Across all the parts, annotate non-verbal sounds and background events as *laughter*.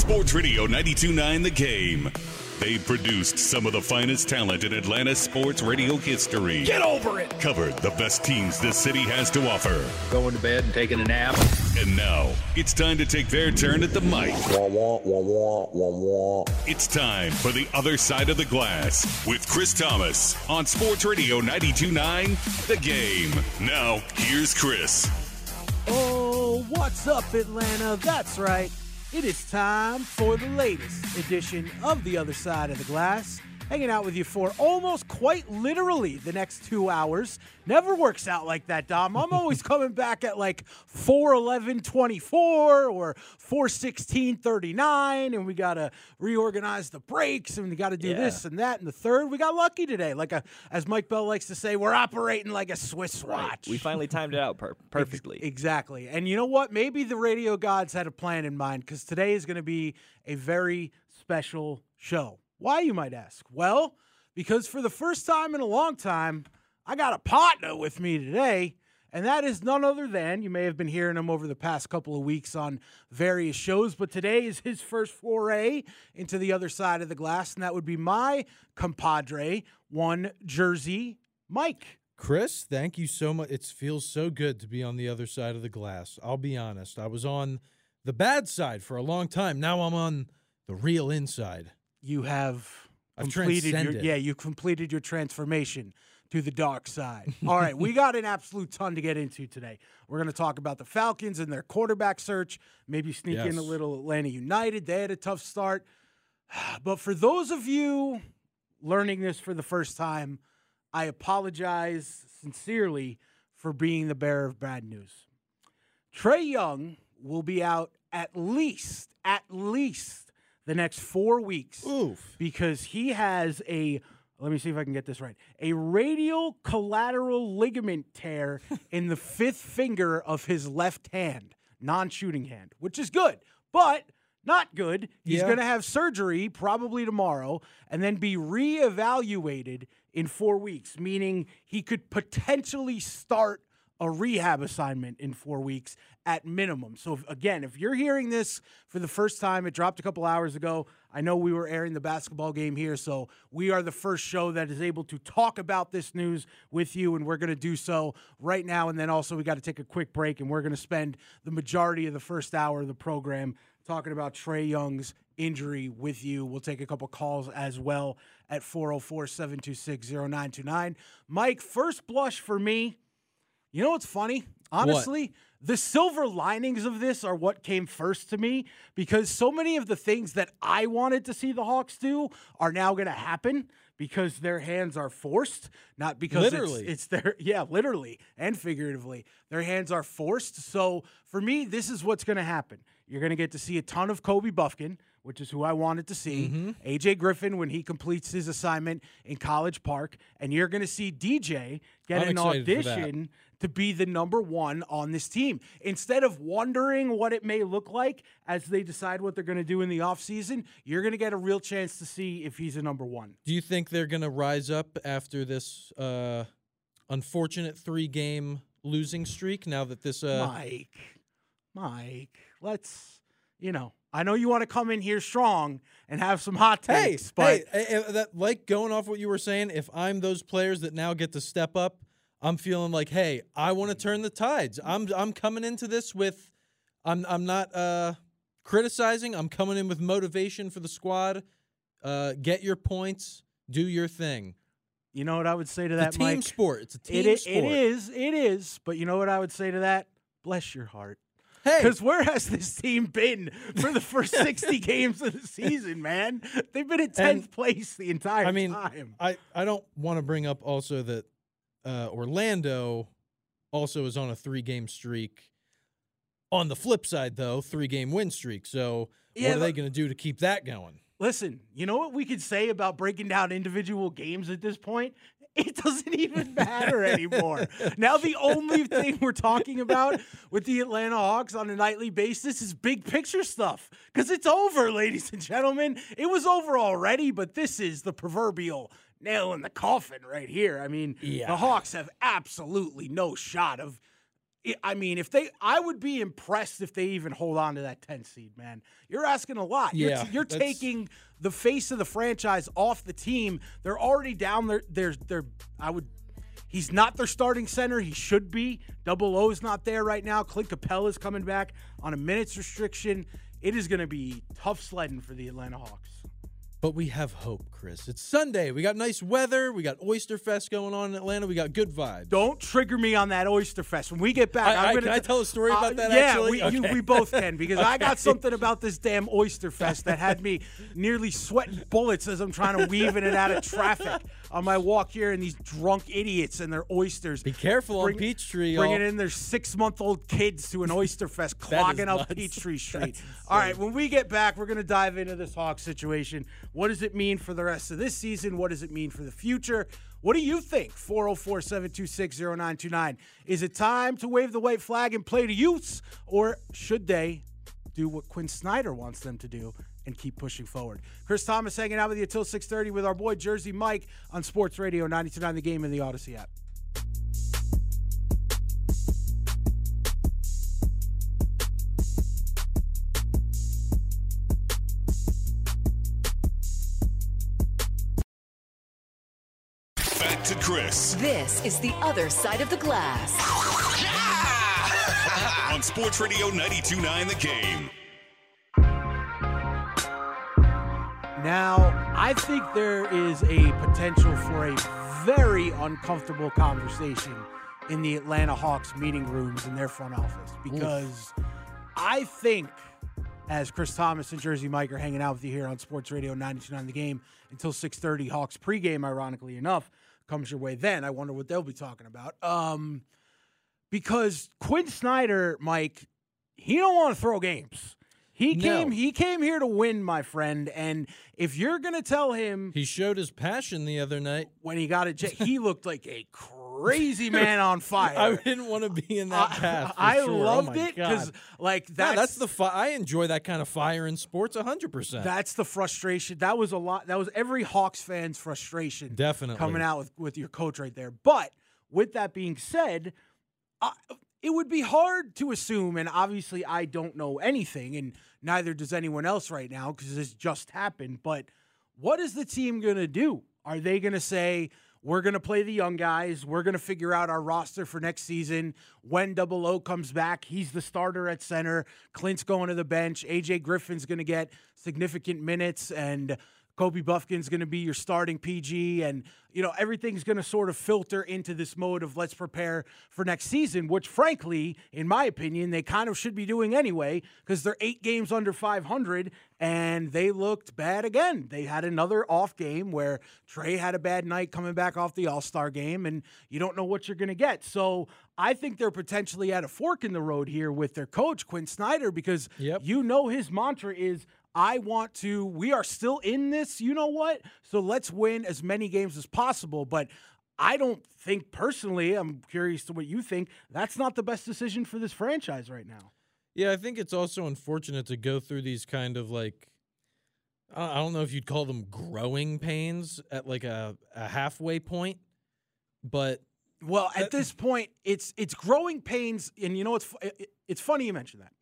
Sports Radio 929 The Game. They produced some of the finest talent in Atlanta sports radio history. Get over it. Covered the best teams this city has to offer. Going to bed and taking a nap. And now it's time to take their turn at the mic. Wah, wah, wah, wah, wah, wah. It's time for the other side of the glass with Chris Thomas on Sports Radio 929 The Game. Now, here's Chris. Oh, what's up, Atlanta? That's right. It is time for the latest edition of The Other Side of the Glass. Hanging out with you for almost quite literally the next two hours. Never works out like that, Dom. I'm always *laughs* coming back at like 411 24 or 416 39, and we got to reorganize the breaks and we got to do Yeah. this and that and the third. We got lucky today. Like a, as Mike Bell likes to say, we're operating like a Swiss watch. We finally timed it out per- *laughs* perfectly. Ex- exactly. And you know what? Maybe the radio gods had a plan in mind because today is going to be a very special show. Why, you might ask? Well, because for the first time in a long time, I got a partner with me today. And that is none other than, you may have been hearing him over the past couple of weeks on various shows, but today is his first foray into the other side of the glass. And that would be my compadre, one Jersey Mike. Chris, thank you so much. It feels so good to be on the other side of the glass. I'll be honest. I was on the bad side for a long time. Now I'm on the real inside. You have I've completed your yeah you completed your transformation to the dark side. *laughs* All right, we got an absolute ton to get into today. We're going to talk about the Falcons and their quarterback search. Maybe sneak in a little Atlanta United. They had a tough start, *sighs* but for those of you learning this for the first time, I apologize sincerely for being the bearer of bad news. Trae Young will be out at least, at least the next four weeks Oof. because he has a, let me see if I can get this right, a radial collateral ligament tear *laughs* in the fifth finger of his left hand, non shooting hand, which is good, but not good. He's Yeah. going to have surgery probably tomorrow and then be reevaluated in four weeks, meaning he could potentially start a rehab assignment in four weeks at minimum. So, if, again, if you're hearing this for the first time, it dropped a couple hours ago. I know we were airing the basketball game here, so we are the first show that is able to talk about this news with you, and we're going to do so right now. And then also, we got to take a quick break, and we're going to spend the majority of the first hour of the program talking about Trae Young's injury with you. We'll take a couple calls as well at 404 726 0929. Mike, first blush for me. You know what's funny? Honestly, the silver linings of this are what came first to me because so many of the things that I wanted to see the Hawks do are now going to happen because their hands are forced, not because it's- Literally. it's, their *laughs* yeah, literally and figuratively. Their hands are forced. So for me, this is what's going to happen. You're going to get to see a ton of Kobe Buffkin, which is who I wanted to see. Mm-hmm. AJ Griffin when he completes his assignment in College Park, and you're going to see DJ get I'm an excited for that. audition to be the number one on this team. Instead of wondering what it may look like as they decide what they're going to do in the offseason, you're going to get a real chance to see if he's a number one. Do you think they're going to rise up after this uh, unfortunate three game losing streak now that this. Uh, Mike, Mike, let's, you know, I know you want to come in here strong and have some hot Hey, takes, but hey, eh, eh, that like going off what you were saying. If I'm those players that now get to step up, I'm feeling like, hey, I want to turn the tides. I'm I'm coming into this with, I'm I'm not uh, criticizing. I'm coming in with motivation for the squad. Uh, get your points, do your thing. you know what I would say to It's a that, team Mike? sport. It's a team It sport. it is, it is. But you know what I would say to that? Bless your heart. Hey, Because where has this team been for the first 60 *laughs* games of the season, man? They've been in 10th And, place the entire time. I mean, time. I, I don't want to bring up also that uh, Orlando also is on a three game streak. On the flip side, though, three game win streak. So Yeah, what are they going to do to keep that going? Listen, you know what we could say about breaking down individual games at this point? *laughs* It doesn't even matter anymore. *laughs* now, the only thing we're talking about with the Atlanta Hawks on a nightly basis is big picture stuff because it's over, ladies and gentlemen. It was over already, but this is the proverbial nail in the coffin right here. I mean, the Hawks have absolutely no shot of I- mean, if they, I would be impressed if they even hold on to that 10 seed, man. You're asking a lot. You're, Yeah, you're taking the face of the franchise off the team. They're already down there. There's, they're, I would, he's not their starting center. He should be. Double O's not there right now. Clint Capela's coming back on a minutes restriction. It is going to be tough sledding for the Atlanta Hawks. But we have hope, Chris. It's Sunday. We got nice weather. We got Oyster Fest going on in Atlanta. We got good vibes. Don't trigger me on that Oyster Fest. When we get back, I- I'm gonna can I t- tell a story about uh, that, Yeah, actually? we, you, we both can because *laughs* I got something about this damn Oyster Fest that had me nearly sweating bullets as I'm trying to weave in and out of traffic on my walk here, and these drunk idiots and their oysters. Be careful Bring- on Peachtree. Bringing in their six month old kids to an Oyster Fest, *laughs* clogging up. Peachtree *laughs* Street. All right, when we get back, we're going to dive into this Hawks situation. What does it mean for the rest of this season? What does it mean for the future? What do you think? 404 726 0929. Is it time to wave the white flag and play to youths, or should they do what Quin Snyder wants them to do and keep pushing forward? Chris Thomas hanging out with you until 6:30 with our boy Jersey Mike on Sports Radio 929 The Game in the Audacy app. Back to Chris This is the other side of the glass. *laughs* on Sports Radio 929 The Game. Now, I think there is a potential for a very uncomfortable conversation in the Atlanta Hawks meeting rooms in their front office because I think as Chris Thomas and Jersey Mike are hanging out with you here on Sports Radio 929 The Game until 6:30 Hawks pregame ironically enough comes your way then. I wonder what they'll be talking about. Um because Quin Snyder, Mike, he don't want to throw games. He No. came he came here to win, my friend, and if you're going to tell him He showed his passion the other night. when he got a jet, he *laughs* looked like a crazy man on *laughs* fire. I didn't want to be in that path. *laughs* for I sure. Oh loved my it because, like, No, that's, that's the fi- I enjoy that kind of fire in sports 100%. that's the frustration. That was a lot. That was every Hawks fan's frustration. Definitely. coming out with with your coach right there. But with that being said, I, it would be hard to assume, and obviously I don't know anything, and neither does anyone else right now because this just happened. But what is the team going to do? Are they going to say, we're going to play the young guys. We're going to figure out our roster for next season. When Double O comes back, he's the starter at center. Clint's going to the bench. AJ Griffin's going to get significant minutes, and Kobe Buffkin's going to be your starting PG, and you know everything's going to sort of filter into this mode of let's prepare for next season, which frankly, in my opinion, they kind of should be doing anyway because they're eight games under 500, and they looked bad again. They had another off game where Trae had a bad night coming back off the All Star game, and you don't know what you're going to get. So I think they're potentially at a fork in the road here with their coach Quin Snyder because Yep. you know his mantra is I want to, we are still in this, you know what? So let's win as many games as possible. But I don't think personally, I'm curious to what you think, that's not the best decision for this franchise right now. Yeah, I think it's also unfortunate to go through these kind of like I don't know if you'd call them growing pains at like a, a halfway point, but Well, at this point, it's it's growing pains, and you know it's it- it- it's funny you mention that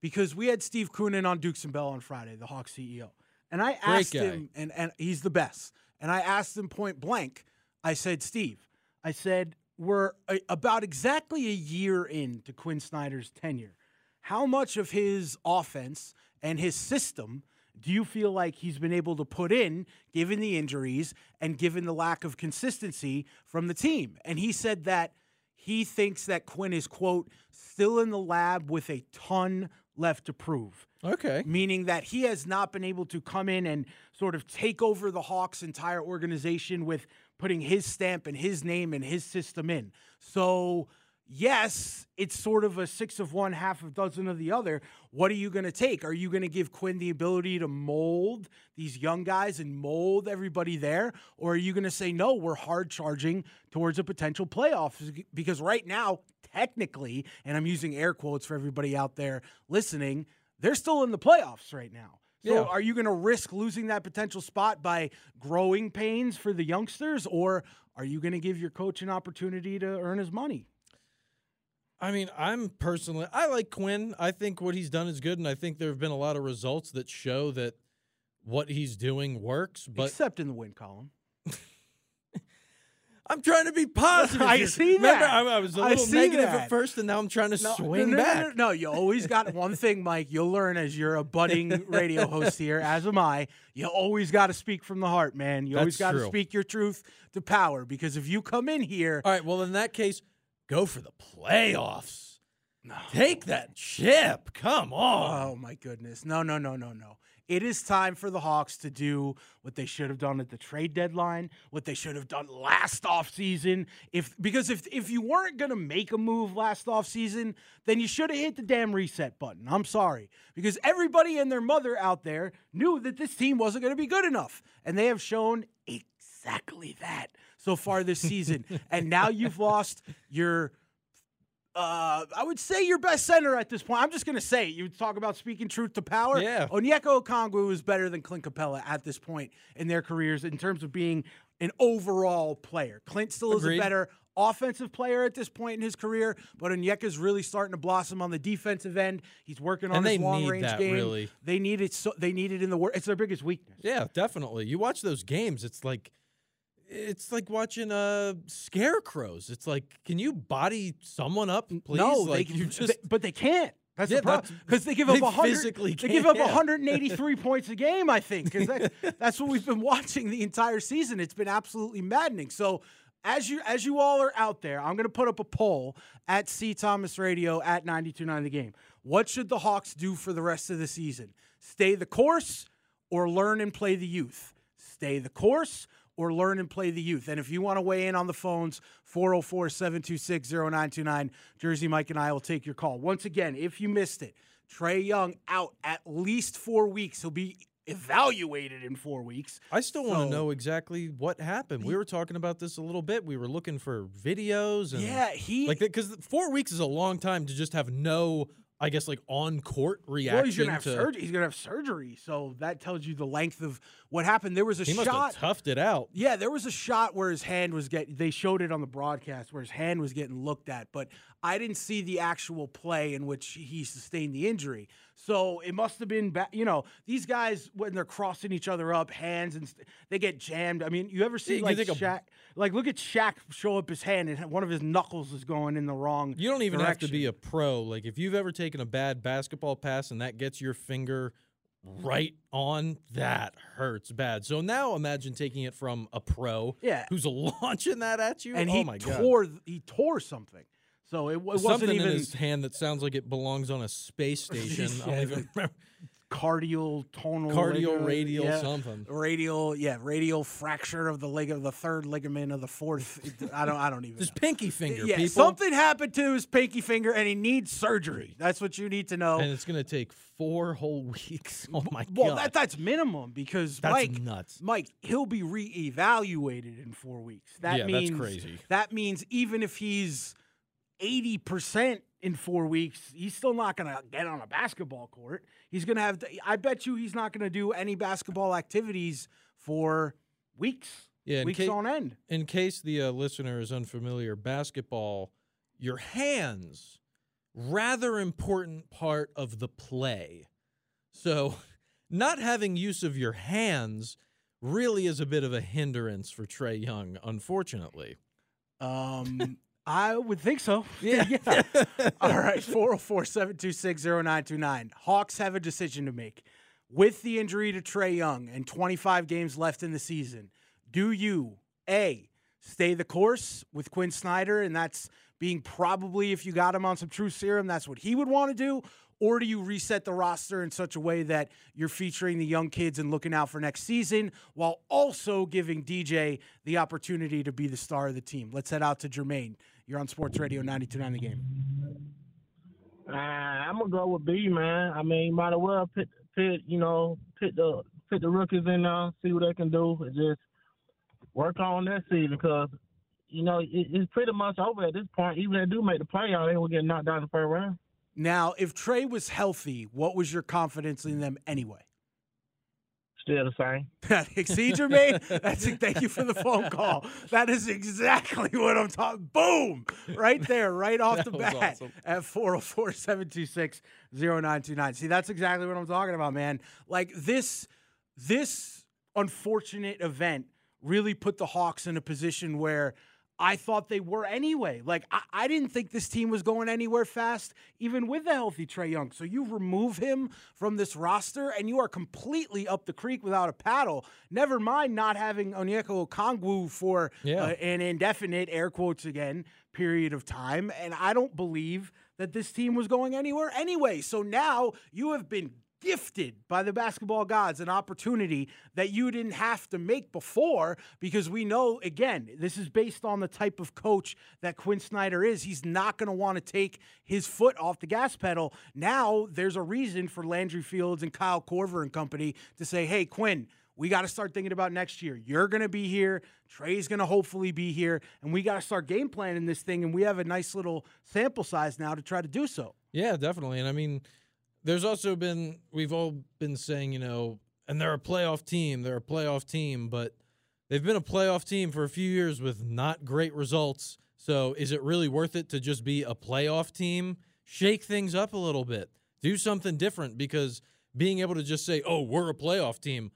because we had Steve Koonin on Dukes and Bell on Friday, the Hawks CEO, and I asked him, and and he's the best, and I asked him point blank. I said, Steve, I said we're a, about exactly a year into Quin Snyder's tenure. How much of his offense and his system do you feel like he's been able to put in given the injuries and given the lack of consistency from the team? And he said that he thinks that Quin is, quote, still in the lab with a ton left to prove okay. meaning that he has not been able to come in and sort of take over the Hawks' entire organization with putting his stamp and his name and his system in. So, yes, it's sort of a six of one, half a dozen of the other. What are you going to take? Are you going to give Quin the ability to mold these young guys and mold everybody there? Or are you going to say, no, we're hard charging towards a potential playoffs? Because right now, technically, and I'm using air quotes for everybody out there listening, they're still in the playoffs right now. So Yeah. are you going to risk losing that potential spot by growing pains for the youngsters or are you going to give your coach an opportunity to earn his money? I mean, I'm personally, I like Quin. I think what he's done is good, and I think there have been a lot of results that show that what he's doing works. But Except in the win column. *laughs* I'm trying to be positive. *laughs* I see Remember, that. I, I was a little negative that. at first, and now I'm trying to No, swing no, no, back. No, no, no, you always got *laughs* one thing, Mike. You'll learn as you're a budding radio host here, as am I. You always got to speak from the heart, man. You always got to speak your truth to power because if you come in here, All right, well, in that case, go for the playoffs. Take that chip. Come on. Oh my goodness. No, no, no, no, no. It is time for the Hawks to do what they should have done at the trade deadline, what they should have done last offseason. If because if if you weren't gonna make a move last offseason, then you should have hit the damn reset button. I'm sorry. Because everybody and their mother out there knew that this team wasn't gonna be good enough. And they have shown exactly that so far this season. *laughs* and now you've lost your uh, I would say your best center at this point. I'm just gonna say it. You talk about speaking truth to power. Yeah. Onyeka Okongwu is better than Clint Capela at this point in their careers in terms of being an overall player. Clint still is Agreed. a better offensive player at this point in his career, but Onyeka's really starting to blossom on the defensive end. He's working on And his long range that, game. really. They need it. So they need it in the work. It's their biggest weakness. Yeah, definitely. You watch those games, it's like it's like watching uh scarecrows. It's like, can you body someone up, please? No, like they, you just they- but they can't. That's Yeah, the problem because they give they up 100. physically they give up 183 *laughs* points a game. I think because that's, that's what we've been watching the entire season. It's been absolutely maddening. So as you as you all are out there, I'm going to put up a poll at C Thomas Radio at 92.9 the game. What should the Hawks do for the rest of the season? Stay the course or learn and play the youth? Stay the course or learn and play the youth. And if you want to weigh in on the phones, 404 726 0929, Jersey Mike and I will take your call. Once again, if you missed it, Trae Young out at least four weeks. He'll be evaluated in four weeks. I still want to know exactly what happened. We were talking about this a little bit. We were looking for videos and Yeah, he like because four weeks is a long time to just have no, I guess, like on court reaction. well, he's gonna have to, surgery. He's gonna have surgery, so that tells you the length of what happened. There was a He must shot. have toughed it out. Yeah, there was a shot where his hand was getting. They showed it on the broadcast where his hand was getting looked at, but I didn't see the actual play in which he sustained the injury. So it must have been, ba- you know, these guys when they're crossing each other up, hands and st- they get jammed. I mean, you ever see like Shaq? Like, look at Shaq show up his hand and one of his knuckles is going in the wrong. You don't even have to be a pro. Like if you've ever taken a bad basketball pass and that gets your finger right on, that hurts bad. So now imagine taking it from a pro Yeah. who's *laughs* launching that at you. and oh he my god. tore he tore something. So it, it wasn't Something even in his hand that sounds like it belongs on a space *laughs* station. I don't even remember. cardial tonal Cardio, ligament, radial, yeah. something. radial yeah radial fracture of the leg of the third ligament of the fourth *laughs* i don't i don't even His know. pinky finger, yeah, people. something happened to his pinky finger and he needs surgery that's what you need to know and it's going to take four whole *laughs* weeks. Oh my well god. that, that's minimum because That's mike nuts. mike he'll be reevaluated in four weeks that Yeah, that's crazy. that means even if he's 80% in four weeks, he's still not going to get on a basketball court. He's going to have, I bet you he's not going to do any basketball activities for weeks, Yeah, weeks on end. in case the uh, listener is unfamiliar, basketball, your hands, rather important part of the play. So, *laughs* not having use of your hands really is a bit of a hindrance for Trae Young, unfortunately. Um, I would think so. *laughs* Yeah. yeah. *laughs* All right. 404 726 0929. Hawks have a decision to make. With the injury to Trae Young and 25 games left in the season, do you, A, stay the course with Quin Snyder, and that's being probably, if you got him on some true serum, that's what he would want to do? Or do you reset the roster in such a way that you're featuring the young kids and looking out for next season while also giving DJ the opportunity to be the star of the team? Let's head out to Jermaine. You're on Sports Radio 92.9 The Game. Uh, I'm gonna go with B, man. I mean, might as well put you know put the put the rookies in there, see what they can do, and just work on that season because you know it, it's pretty much over at this point. Even if they do make the playoff, they will get knocked out in the first round. Now, if Trae was healthy, what was your confidence in them anyway? Still the same. *laughs* Exceed your main. That's thank you for the phone call. That is exactly what I'm talking. Boom! Right there, right off the was bat awesome. at 404-726-0929. See, that's exactly what I'm talking about, man. Like this this unfortunate event really put the Hawks in a position where I thought they were anyway. Like I, I didn't think this team was going anywhere fast, even with the healthy Trae Young. So you remove him from this roster, and you are completely up the creek without a paddle. Never mind not having Onyeka Okongwu for Yeah. uh, an indefinite air quotes again period of time, and I don't believe that this team was going anywhere anyway. So now you have been gifted by the basketball gods an opportunity that you didn't have to make before because we know again this is based on the type of coach that Quin Snyder is he's not going to want to take his foot off the gas pedal now there's a reason for Landry Fields and Kyle Korver and company to say hey Quin we got to start thinking about next year. You're going to be here. Trae's going to hopefully be here. And we got to start game planning this thing. And we have a nice little sample size now to try to do so. Yeah, definitely. And I mean, there's also been we've all been saying, you know, and they're a playoff team, they're a playoff team, but they've been a playoff team for a few years with not great results. So is it really worth it to just be a playoff team? Shake things up a little bit. Do something different because being able to just say, "Oh, we're a playoff team."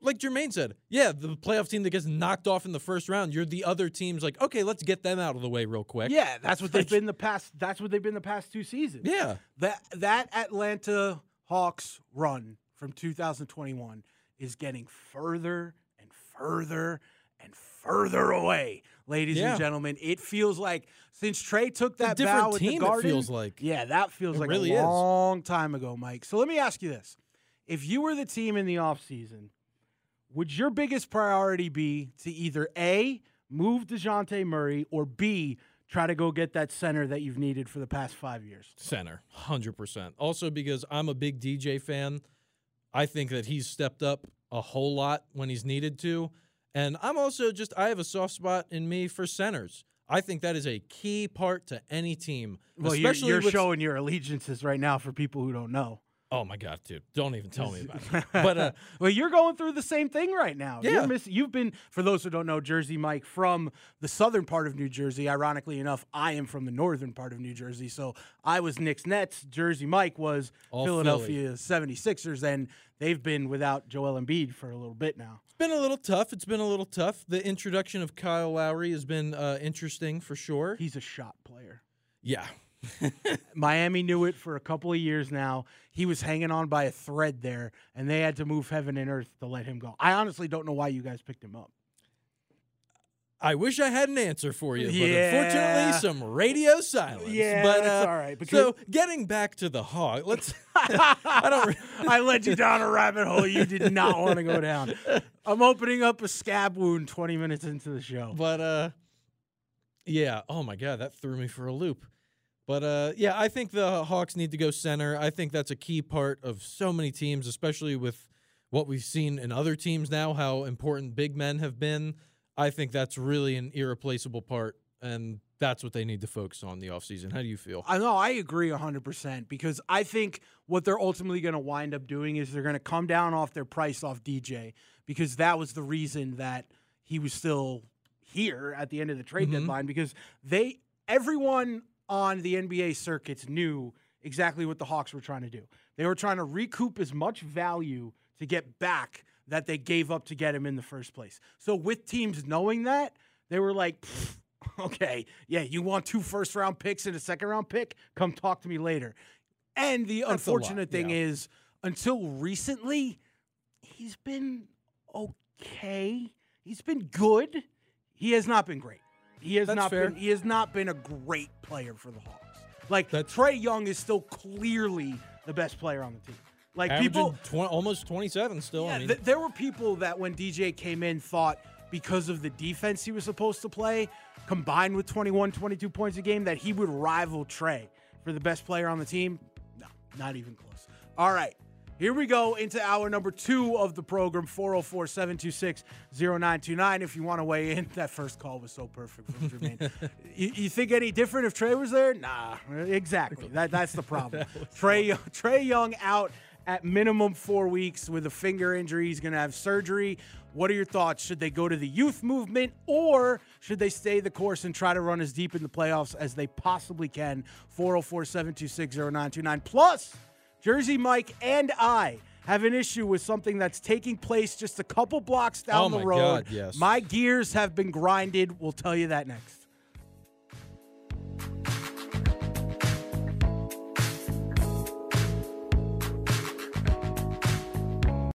Like Jermaine said, yeah, the playoff team that gets knocked off in the first round, you're the other team's like, okay, let's get them out of the way real quick. Yeah, that's what they've been the past. That's what they've been the past two seasons. Yeah. That that Atlanta Hawks run from 2021 is getting further and further and further away, ladies Yeah. and gentlemen. It feels like since Trae took that different bow at the it Garden, feels like. yeah, that feels like really a is. long time ago, Mike. So let me ask you this: If you were the team in the offseason, would your biggest priority be to either a move Dejounte Murray or b try to go get that center that you've needed for the past five years? Center, 100%. Also, because I'm a big DJ fan, I think that he's stepped up a whole lot when he's needed to. And I'm also just, I have a soft spot in me for centers. I think that is a key part to any team. Well, you're, especially you're with, showing your allegiances right now for people who don't know. Oh my God, dude. Don't even tell me about it. *laughs* But uh, well, you're going through the same thing right now. Yeah. You're miss- you've been, for those who don't know, Jersey Mike from the southern part of New Jersey. Ironically enough, I am from the northern part of New Jersey. So I was Knicks Nets. Jersey Mike was All Philadelphia 76ers. And they've been without Joel Embiid for a little bit now. it's been a little tough. It's been a little tough. The introduction of Kyle Lowry has been uh, interesting for sure. He's a shot player. Yeah. *laughs* Miami knew it for a couple of years now. He was hanging on by a thread there, and they had to move heaven and earth to let him go. I honestly don't know why you guys picked him up. I wish I had an answer for you, but Yeah. unfortunately, some radio silence. Yeah, but, that's uh, all right, so, getting back to the hog, let's. *laughs* *laughs* I don't. Re- I led you down a rabbit hole you did not want to go down. I'm opening up a scab wound 20 minutes into the show. but uh, yeah. Oh my god, that threw me for a loop. But uh, yeah, I think the Hawks need to go center. I think that's a key part of so many teams, especially with what we've seen in other teams now, how important big men have been. I think that's really an irreplaceable part, and that's what they need to focus on the offseason. How do you feel? I know I agree 100% because I think what they're ultimately going to wind up doing is they're going to come down off their price off DJ because that was the reason that he was still here at the end of the trade deadline because they everyone on the NBA circuits knew exactly what the Hawks were trying to do. They were trying to recoup as much value to get back that they gave up to get him in the first place. So with teams knowing that, they were like, okay, yeah, you want two first round picks and a second round pick? Come talk to me later. And the That's lot, unfortunate thing yeah. is, until recently, he's been okay. He's been good. He has not been great. He has That's not fair. been. He has not been a great player for the Hawks. Like That's- Trae Young is still clearly the best player on the team. Like people, twen- almost 27 still. yeah, I mean, th- there were people that when DJ came in thought because of the defense he was supposed to play, combined with 21, 22 points a game, that he would rival Trae for the best player on the team. No, not even close. All right. Here we go into hour number two of the program, 404 726 0929. If you want to weigh in, *laughs* that first call was so perfect from Jermaine. *laughs* you, you think any different if Trae was there? Nah, exactly. That, that's the problem. *laughs* Trae, Trae Young out at minimum four weeks with a finger injury. He's going to have surgery. What are your thoughts? Should they go to the youth movement or should they stay the course and try to run as deep in the playoffs as they possibly can? 404 726 0929. Plus, Jersey Mike and I have an issue with something that's taking place just a couple blocks down Oh the road. God, yes. My gears have been grinded. We'll tell you that next.